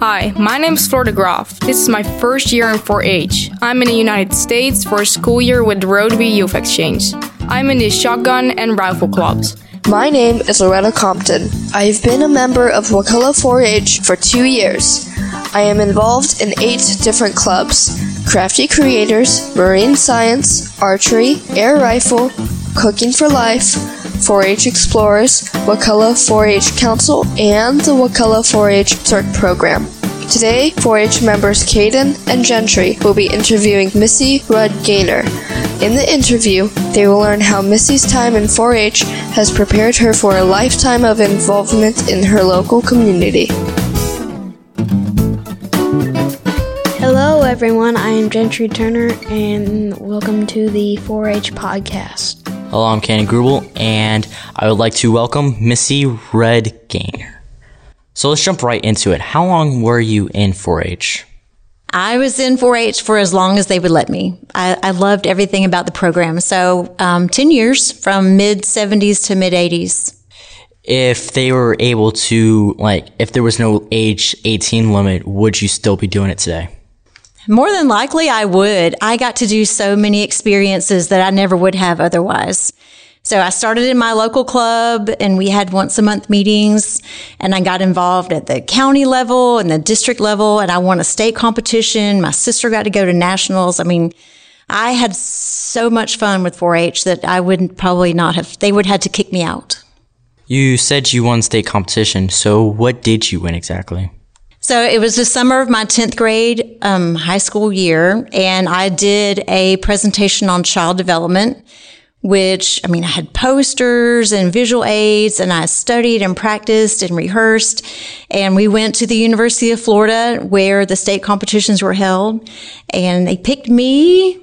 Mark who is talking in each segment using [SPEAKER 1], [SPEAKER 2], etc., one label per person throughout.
[SPEAKER 1] Hi, my name is Florida Groff. This is my first year in 4 H. I'm in the United States for a school year with the Rotary Youth Exchange. I'm in the shotgun and rifle clubs.
[SPEAKER 2] My name is Loretta Compton. I've been a member of Wakulla 4 H for two years. I am involved in eight different clubs Crafty Creators, Marine Science, Archery, Air Rifle, Cooking for Life, 4 H Explorers, Wakulla 4 H Council, and the Wakulla 4 H CERT program. Today, 4 H members Caden and Gentry will be interviewing Missy Rudd Gainer. In the interview, they will learn how Missy's time in 4 H has prepared her for a lifetime of involvement in her local community.
[SPEAKER 3] Hello, everyone. I am Gentry Turner, and welcome to the 4 H podcast.
[SPEAKER 4] Hello, I'm Cannon Grubel, and I would like to welcome Missy Rudd Gainer. So let's jump right into it. How long were you in 4 H?
[SPEAKER 5] I was in 4 H for as long as they would let me. I, I loved everything about the program. So, um, 10 years from mid 70s to mid 80s.
[SPEAKER 4] If they were able to, like, if there was no age 18 limit, would you still be doing it today?
[SPEAKER 5] More than likely, I would. I got to do so many experiences that I never would have otherwise. So I started in my local club and we had once a month meetings and I got involved at the county level and the district level and I won a state competition. My sister got to go to nationals. I mean, I had so much fun with 4-H that I wouldn't probably not have, they would have had to kick me out.
[SPEAKER 4] You said you won state competition. So what did you win exactly?
[SPEAKER 5] So it was the summer of my 10th grade um, high school year, and I did a presentation on child development which I mean, I had posters and visual aids and I studied and practiced and rehearsed. And we went to the University of Florida where the state competitions were held and they picked me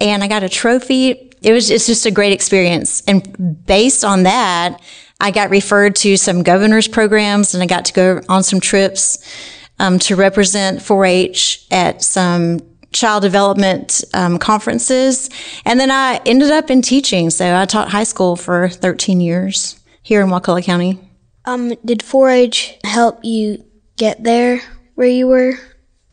[SPEAKER 5] and I got a trophy. It was it's just a great experience. And based on that, I got referred to some governor's programs and I got to go on some trips um, to represent 4-H at some child development um, conferences. And then I ended up in teaching. So I taught high school for 13 years here in Wakulla County.
[SPEAKER 3] Um, did 4 H help you get there where you were?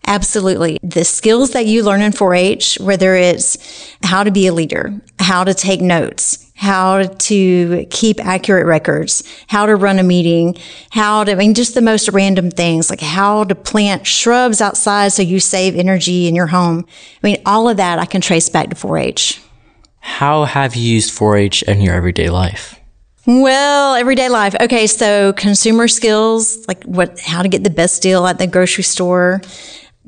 [SPEAKER 5] Absolutely. The skills that you learn in 4 H, whether it's how to be a leader, how to take notes, how to keep accurate records, how to run a meeting, how to, I mean, just the most random things, like how to plant shrubs outside so you save energy in your home. I mean, all of that I can trace back to 4-H.
[SPEAKER 4] How have you used 4-H in your everyday life?
[SPEAKER 5] Well, everyday life. Okay, so consumer skills, like what, how to get the best deal at the grocery store,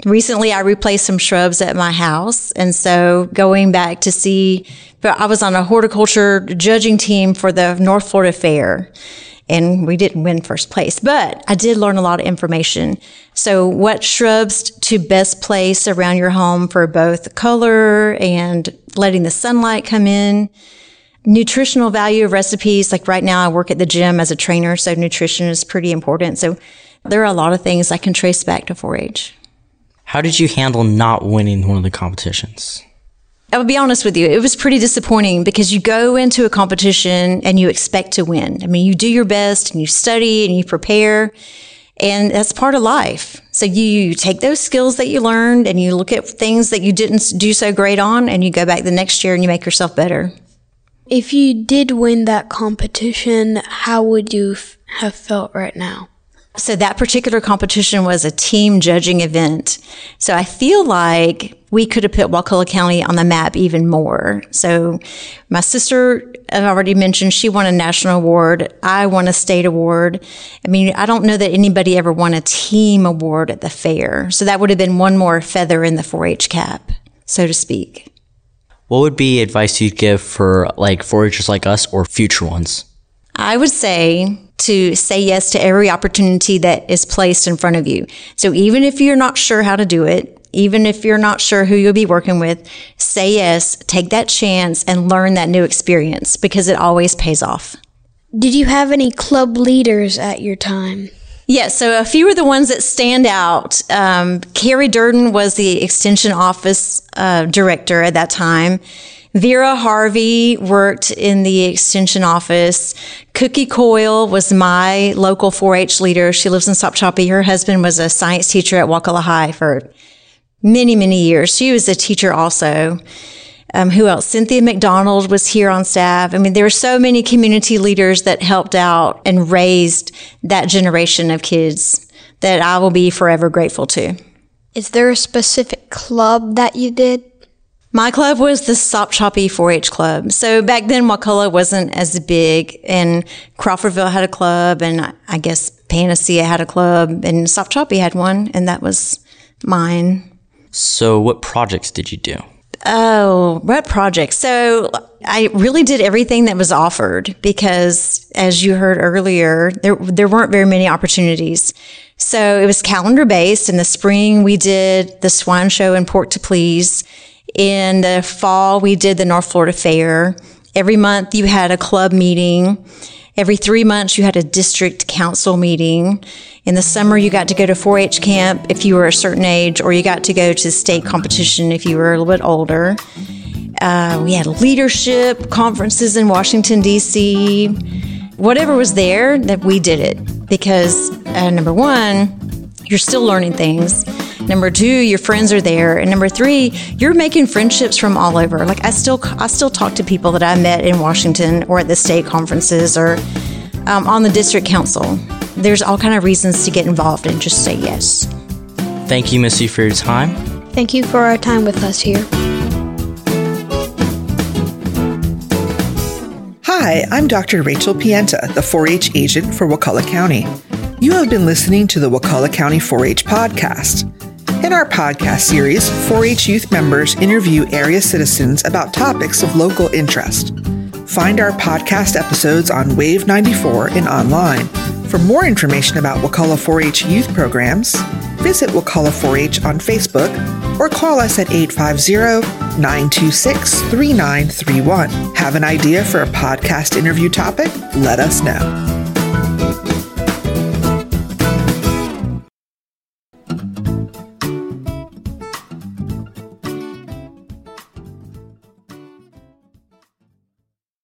[SPEAKER 5] recently I replaced some shrubs at my house. And so going back to see, but I was on a horticulture judging team for the North Florida Fair and we didn't win first place, but I did learn a lot of information. So what shrubs to best place around your home for both color and letting the sunlight come in. Nutritional value of recipes. Like right now I work at the gym as a trainer. So nutrition is pretty important. So there are a lot of things I can trace back to 4-H.
[SPEAKER 4] How did you handle not winning one of the competitions?
[SPEAKER 5] I would be honest with you. It was pretty disappointing because you go into a competition and you expect to win. I mean, you do your best and you study and you prepare and that's part of life. So you take those skills that you learned and you look at things that you didn't do so great on and you go back the next year and you make yourself better.
[SPEAKER 3] If you did win that competition, how would you f- have felt right now?
[SPEAKER 5] So that particular competition was a team judging event. So I feel like we could have put Wakulla County on the map even more. So my sister, I've already mentioned, she won a national award. I won a state award. I mean, I don't know that anybody ever won a team award at the fair. So that would have been one more feather in the 4-H cap, so to speak.
[SPEAKER 4] What would be advice you'd give for like 4-Hers like us or future ones?
[SPEAKER 5] I would say to say yes to every opportunity that is placed in front of you. So even if you're not sure how to do it, even if you're not sure who you'll be working with, say yes, take that chance and learn that new experience because it always pays off.
[SPEAKER 3] Did you have any club leaders at your time?
[SPEAKER 5] Yes, yeah, so a few of the ones that stand out. Um, Carrie Durden was the extension office uh, director at that time. Vera Harvey worked in the extension office. Cookie Coyle was my local 4-H leader. She lives in Sopchoppy. Her husband was a science teacher at Wakulla High for many, many years. She was a teacher also. Um, who else? Cynthia McDonald was here on staff. I mean, there were so many community leaders that helped out and raised that generation of kids that I will be forever grateful to.
[SPEAKER 3] Is there a specific club that you did?
[SPEAKER 5] My club was the Sopchoppy 4-H club. So back then, Wakulla wasn't as big, and Crawfordville had a club, and I guess Panacea had a club, and Sopchoppy had one, and that was mine.
[SPEAKER 4] So, what projects did you do?
[SPEAKER 5] Oh, what projects? So I really did everything that was offered because, as you heard earlier, there there weren't very many opportunities. So it was calendar based. In the spring, we did the Swine Show and Pork to Please. In the fall, we did the North Florida Fair. Every month, you had a club meeting. Every three months, you had a district council meeting. In the summer, you got to go to 4 H camp if you were a certain age, or you got to go to state competition if you were a little bit older. Uh, we had leadership conferences in Washington, D.C. Whatever was there, that we did it because, uh, number one, you're still learning things. Number two, your friends are there, and number three, you're making friendships from all over. Like I still, I still talk to people that I met in Washington or at the state conferences or um, on the district council. There's all kind of reasons to get involved and just say yes.
[SPEAKER 4] Thank you, Missy, for your time.
[SPEAKER 3] Thank you for our time with us here.
[SPEAKER 6] Hi, I'm Dr. Rachel Pienta, the 4 H agent for Wakulla County. You have been listening to the Wakulla County 4 H podcast. In our podcast series, 4 H youth members interview area citizens about topics of local interest. Find our podcast episodes on Wave 94 and online. For more information about Wakulla 4 H youth programs, visit Wakulla 4 H on Facebook or call us at 850 926 3931. Have an idea for a podcast interview topic? Let us know.